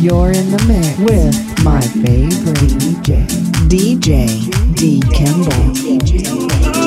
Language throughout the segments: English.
You're in the mix with my favorite DJ, DJ D. Kimball.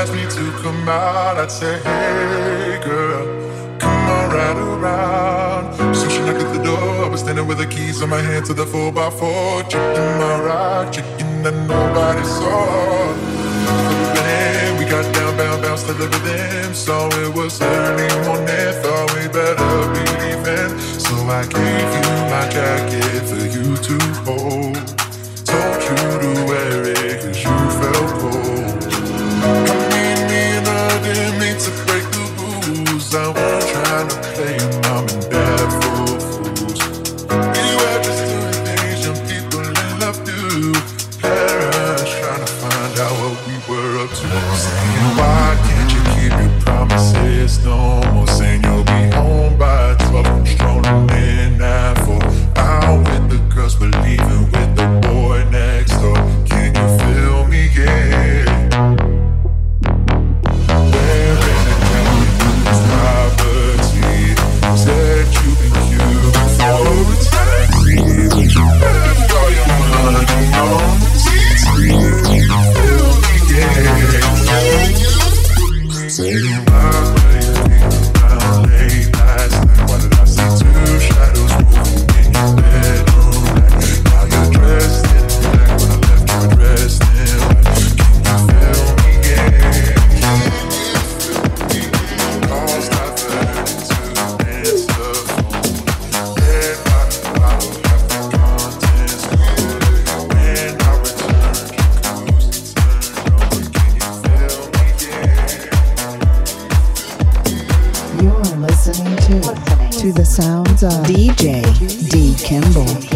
asked me to come out, I'd say, hey girl, come on right around. So she knocked at the door, I was standing with the keys in my hand to the 4x4. Chicken, my ride, chicken that nobody saw. Then we got down, bound, bounced a with them. So it was early morning, thought we better be leaving. So I gave you my jacket for you to hold. Told you to wear it, cause you felt to break the rules. I won't try to play them. I'm in bed for fools. We were just two things people in love do. Parents trying to find out what we were up to. Saying, why can't you keep your promises no more? 填补。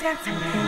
ガツガツ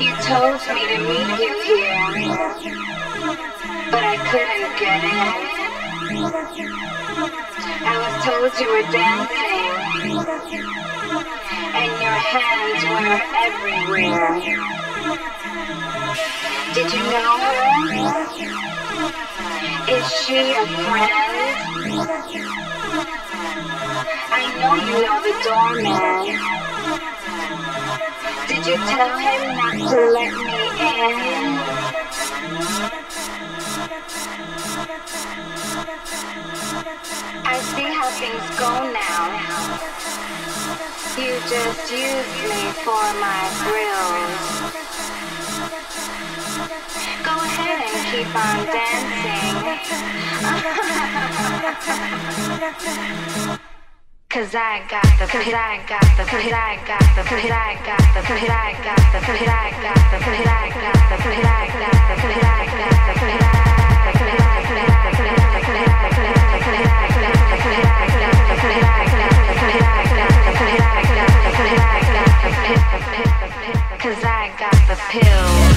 You told me to meet you here, but I couldn't get in. I was told you were dancing, and your hands were everywhere. Did you know? Is she a friend? I know you know the doorman. Did you tell him not to let me in? I see how things go now. You just use me for my grills. Keep on dancing. Cause I got the, cause I got the, cause I got the, cause I got the, cause I got the, cause I got the, cause I got the, cause I got the, cause I got the, cause I got the Cause I got the pills.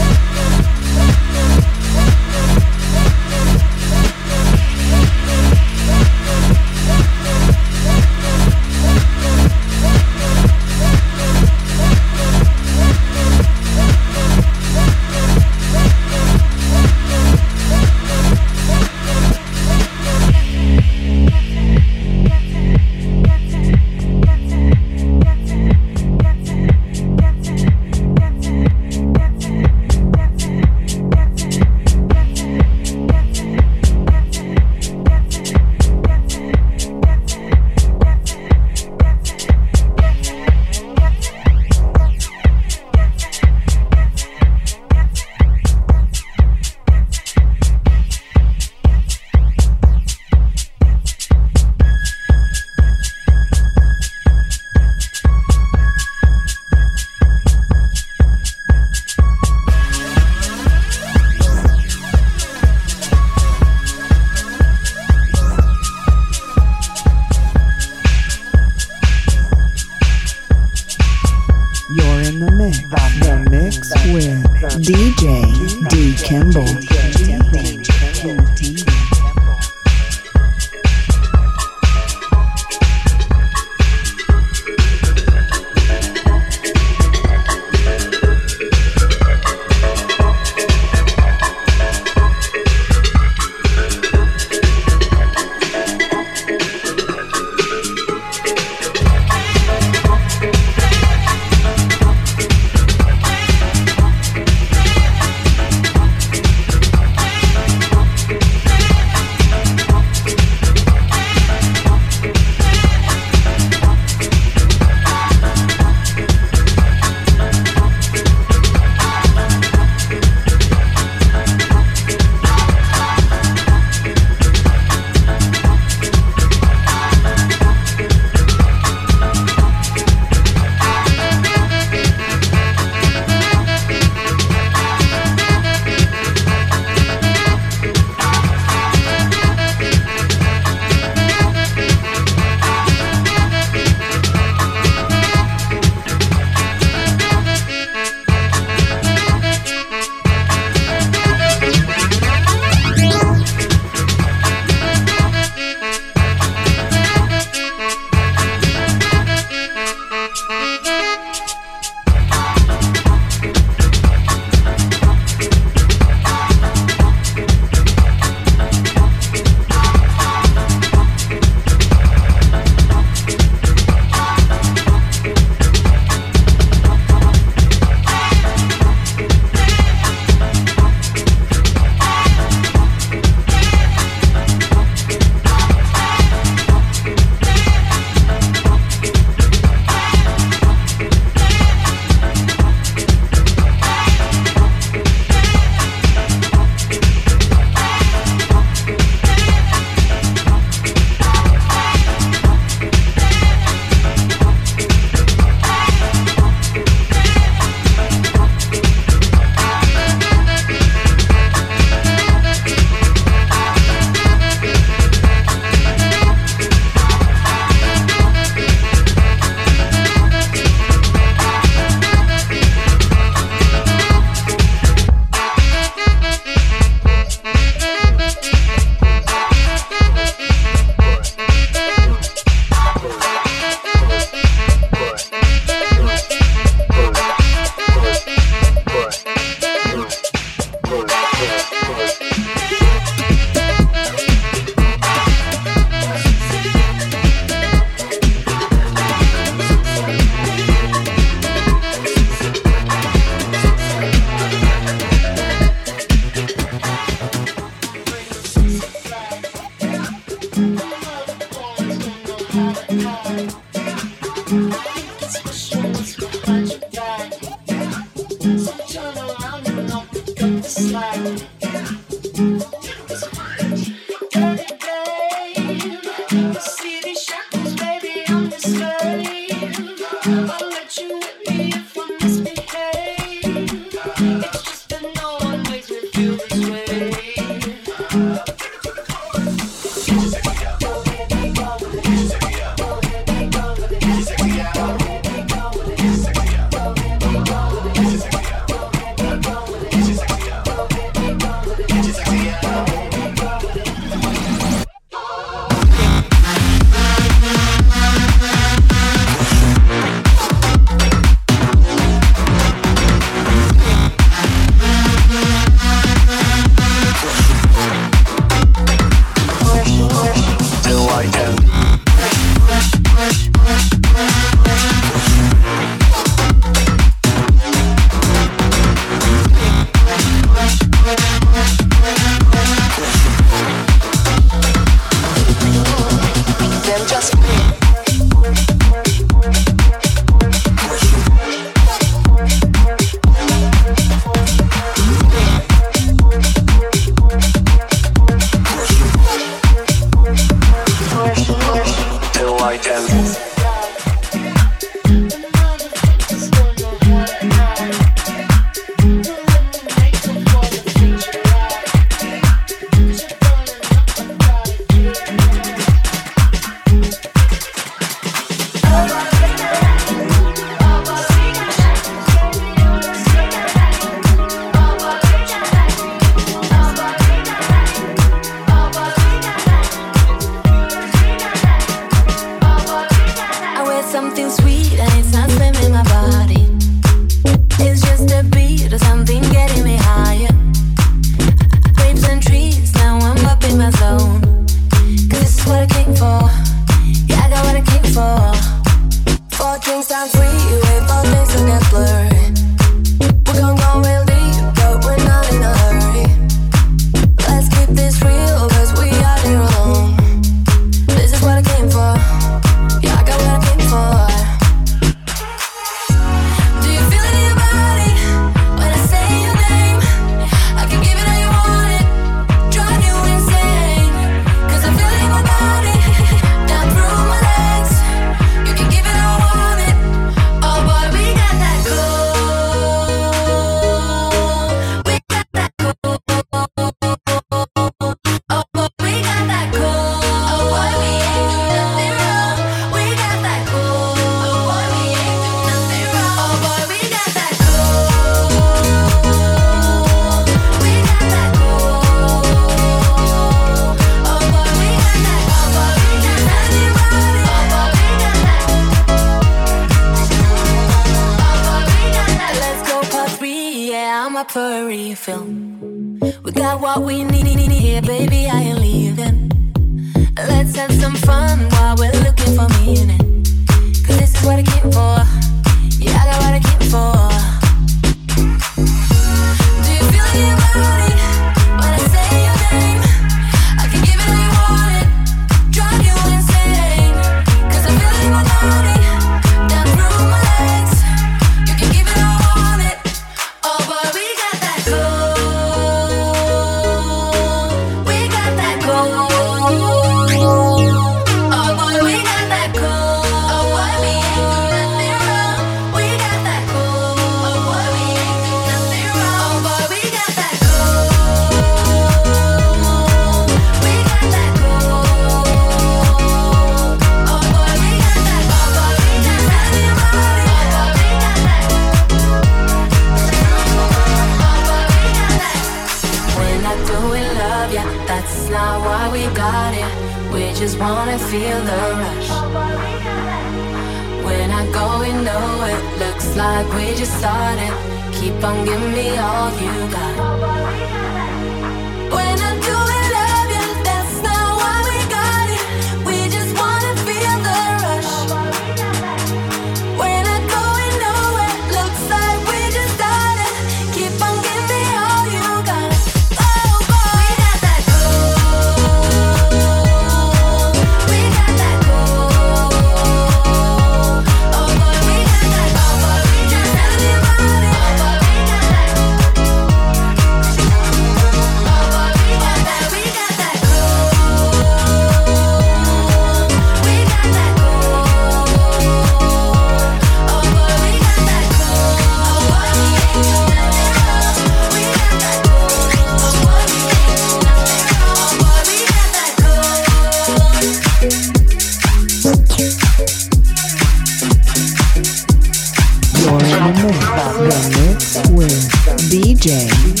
I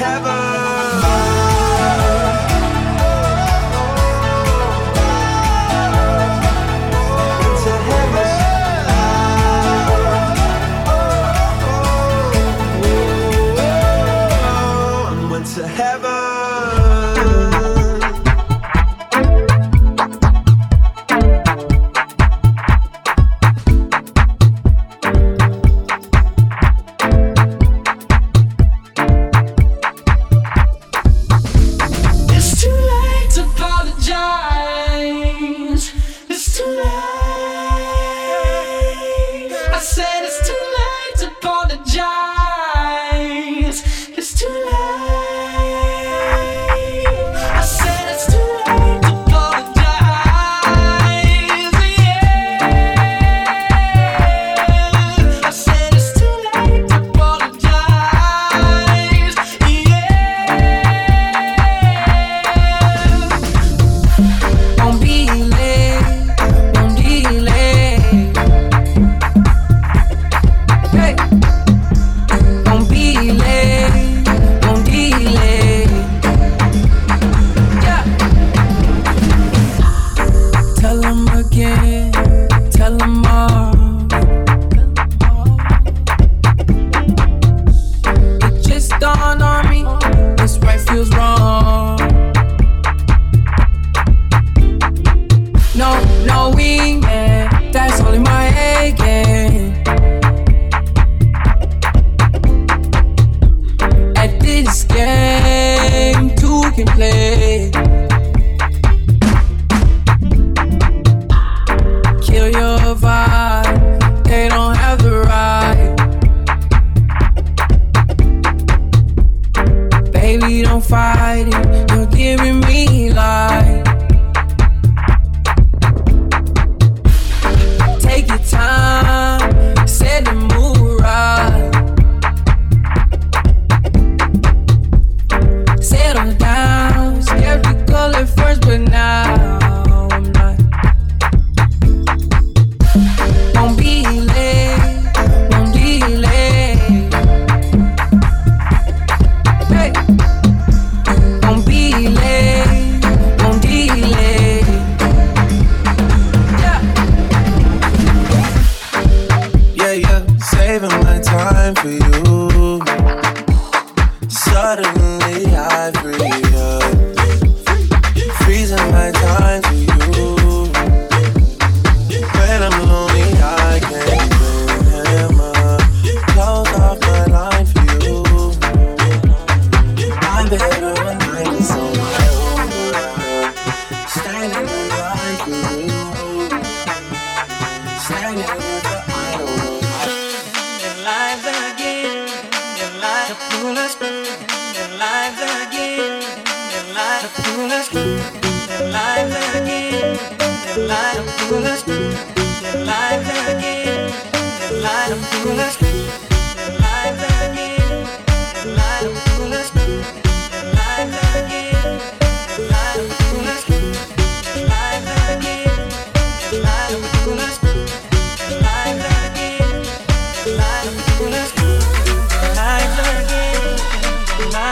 No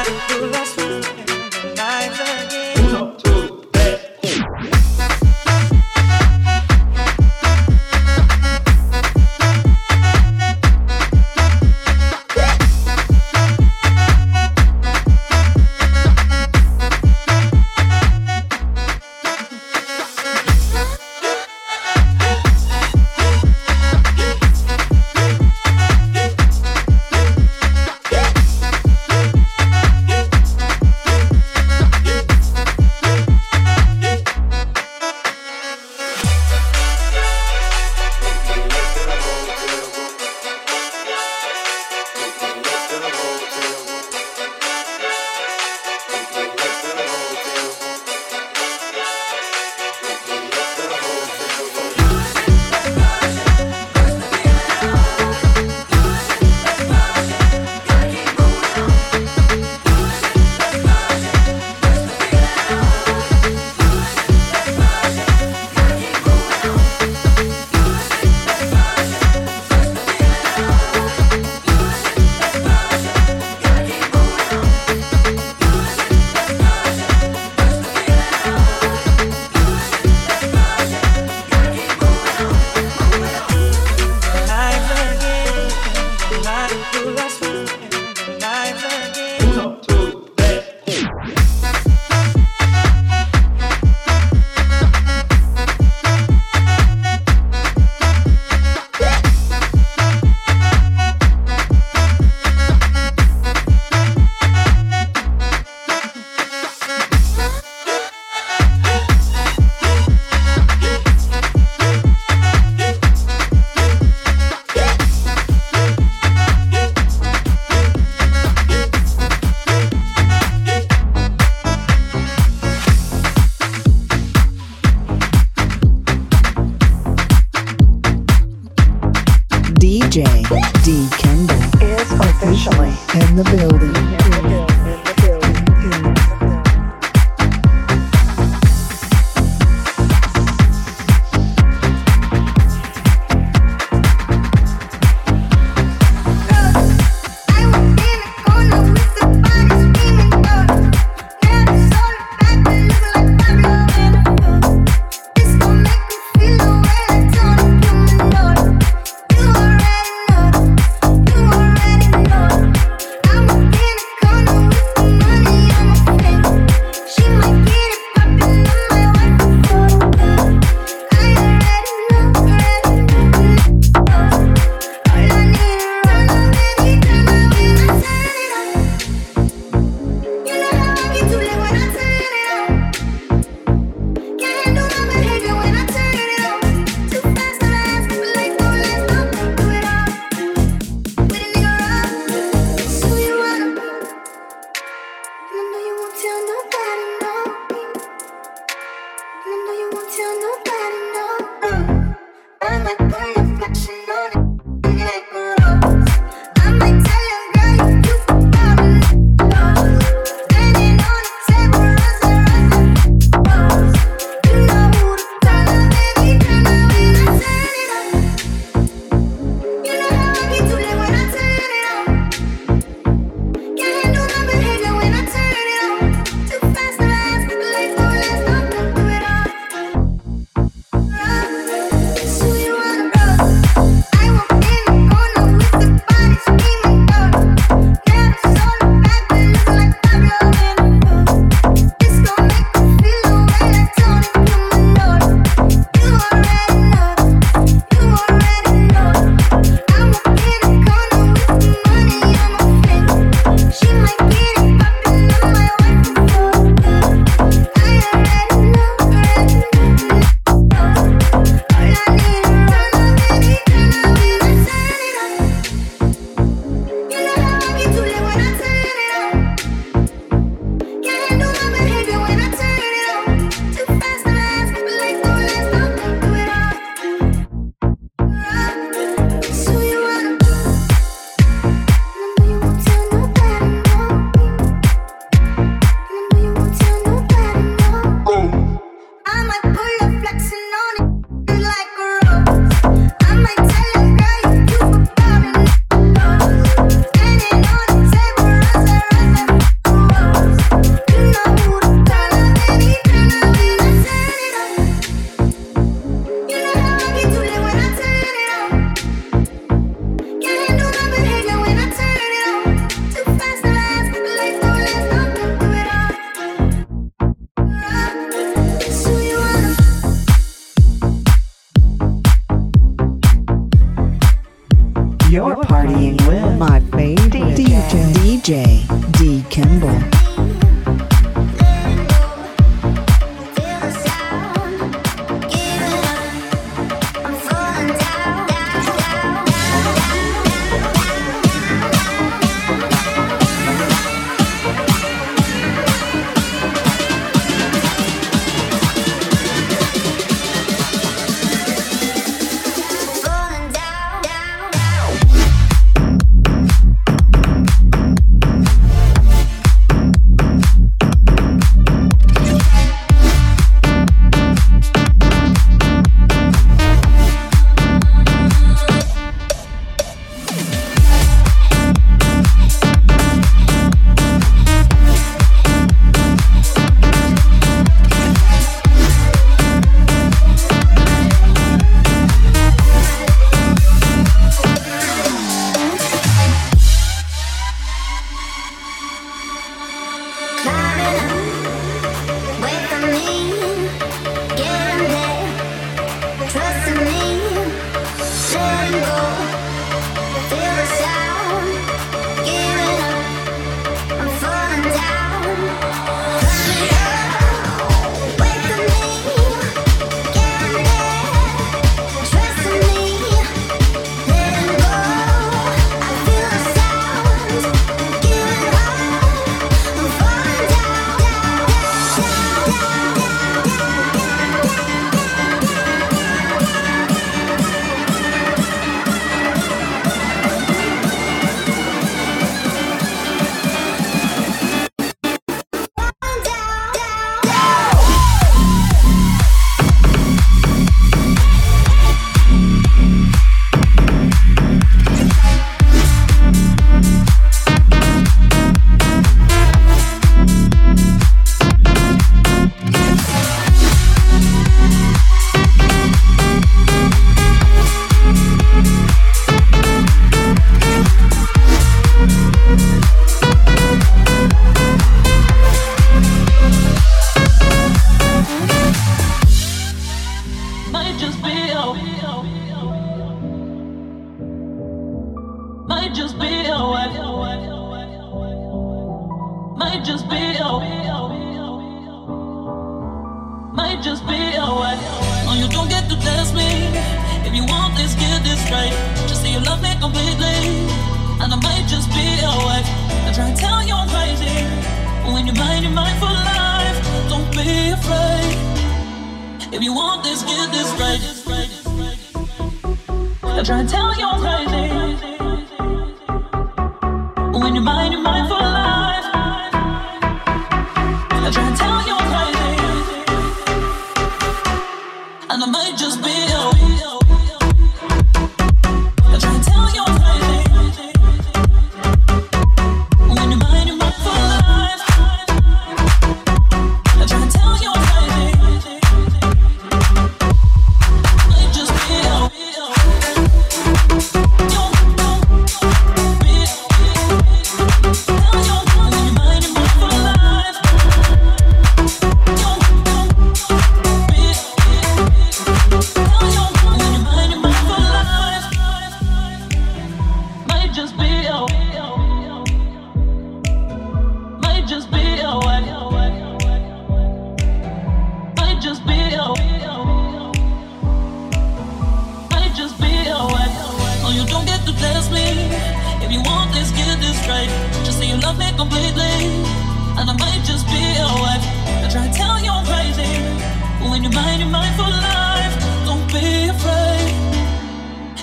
through lost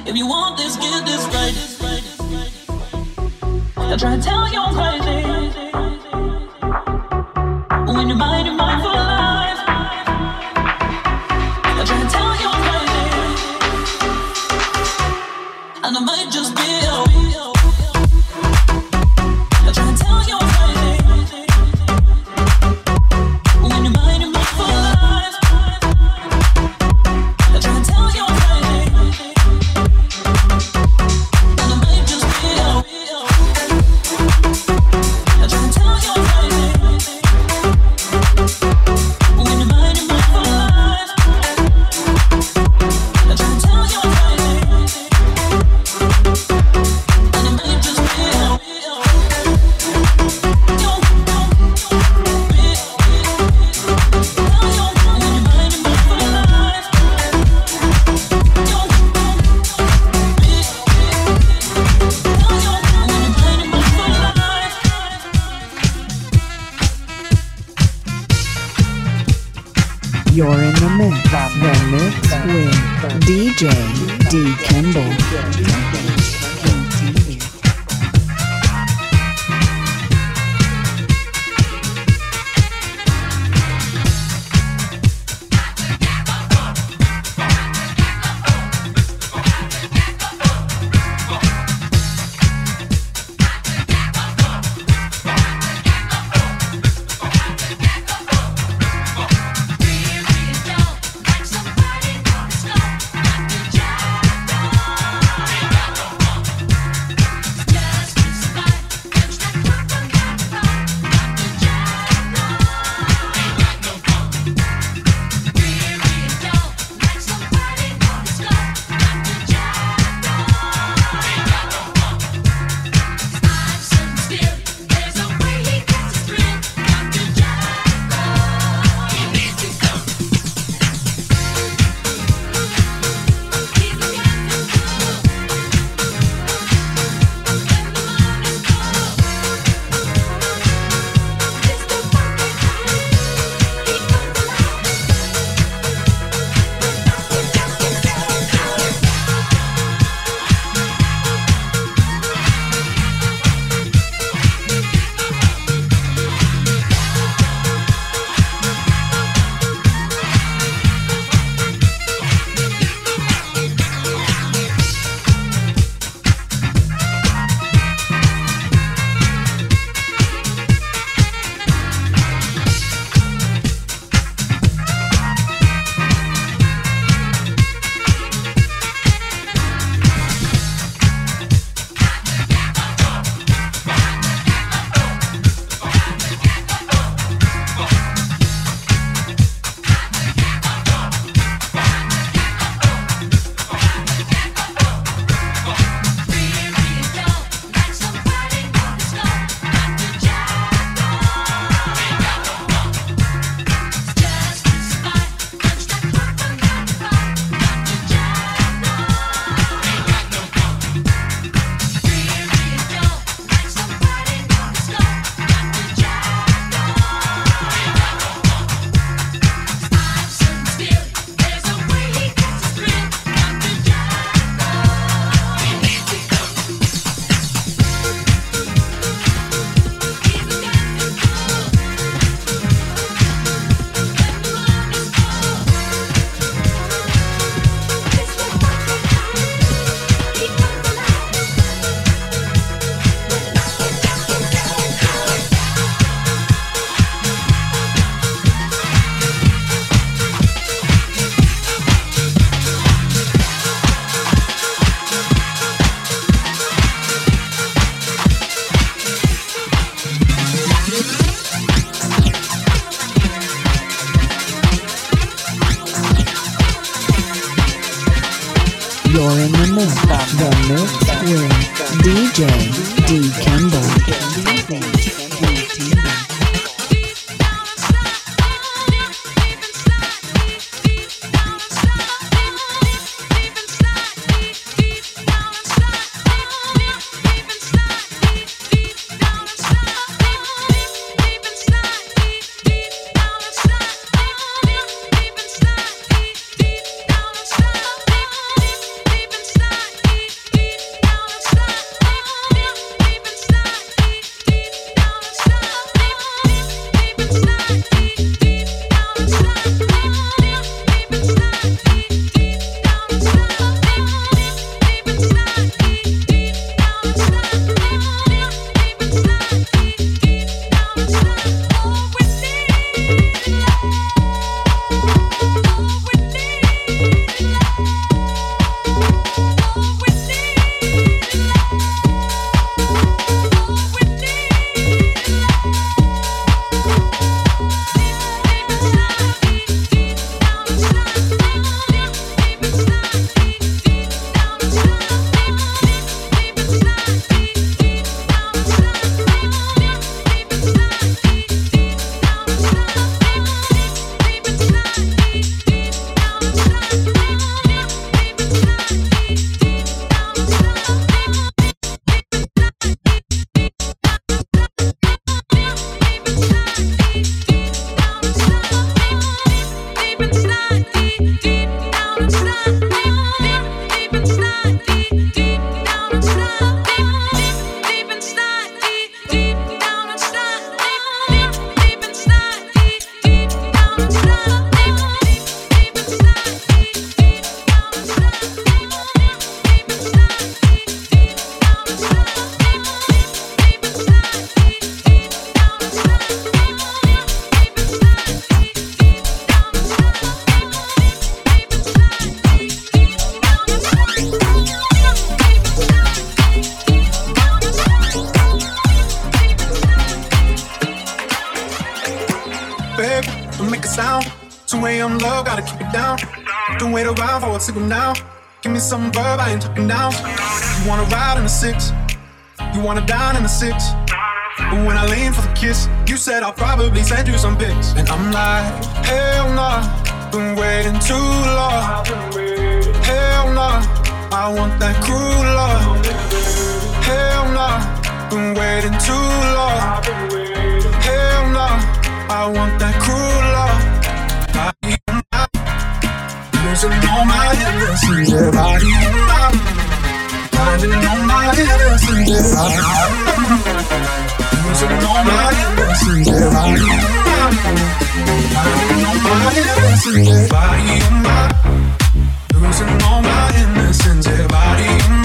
If you want this, get this right. I try to tell you I'm crazy. When your mind Body and my, losing all my innocence. Yeah, body and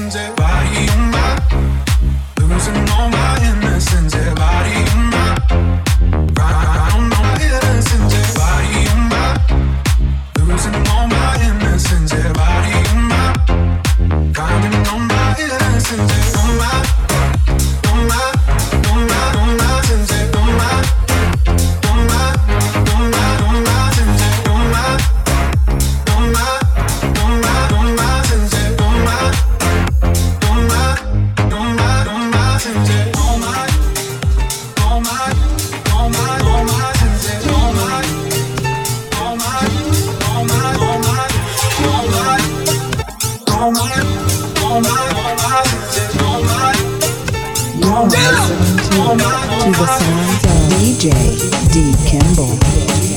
losing body on my, losing all my energy. the sound of DJ D. Kimball.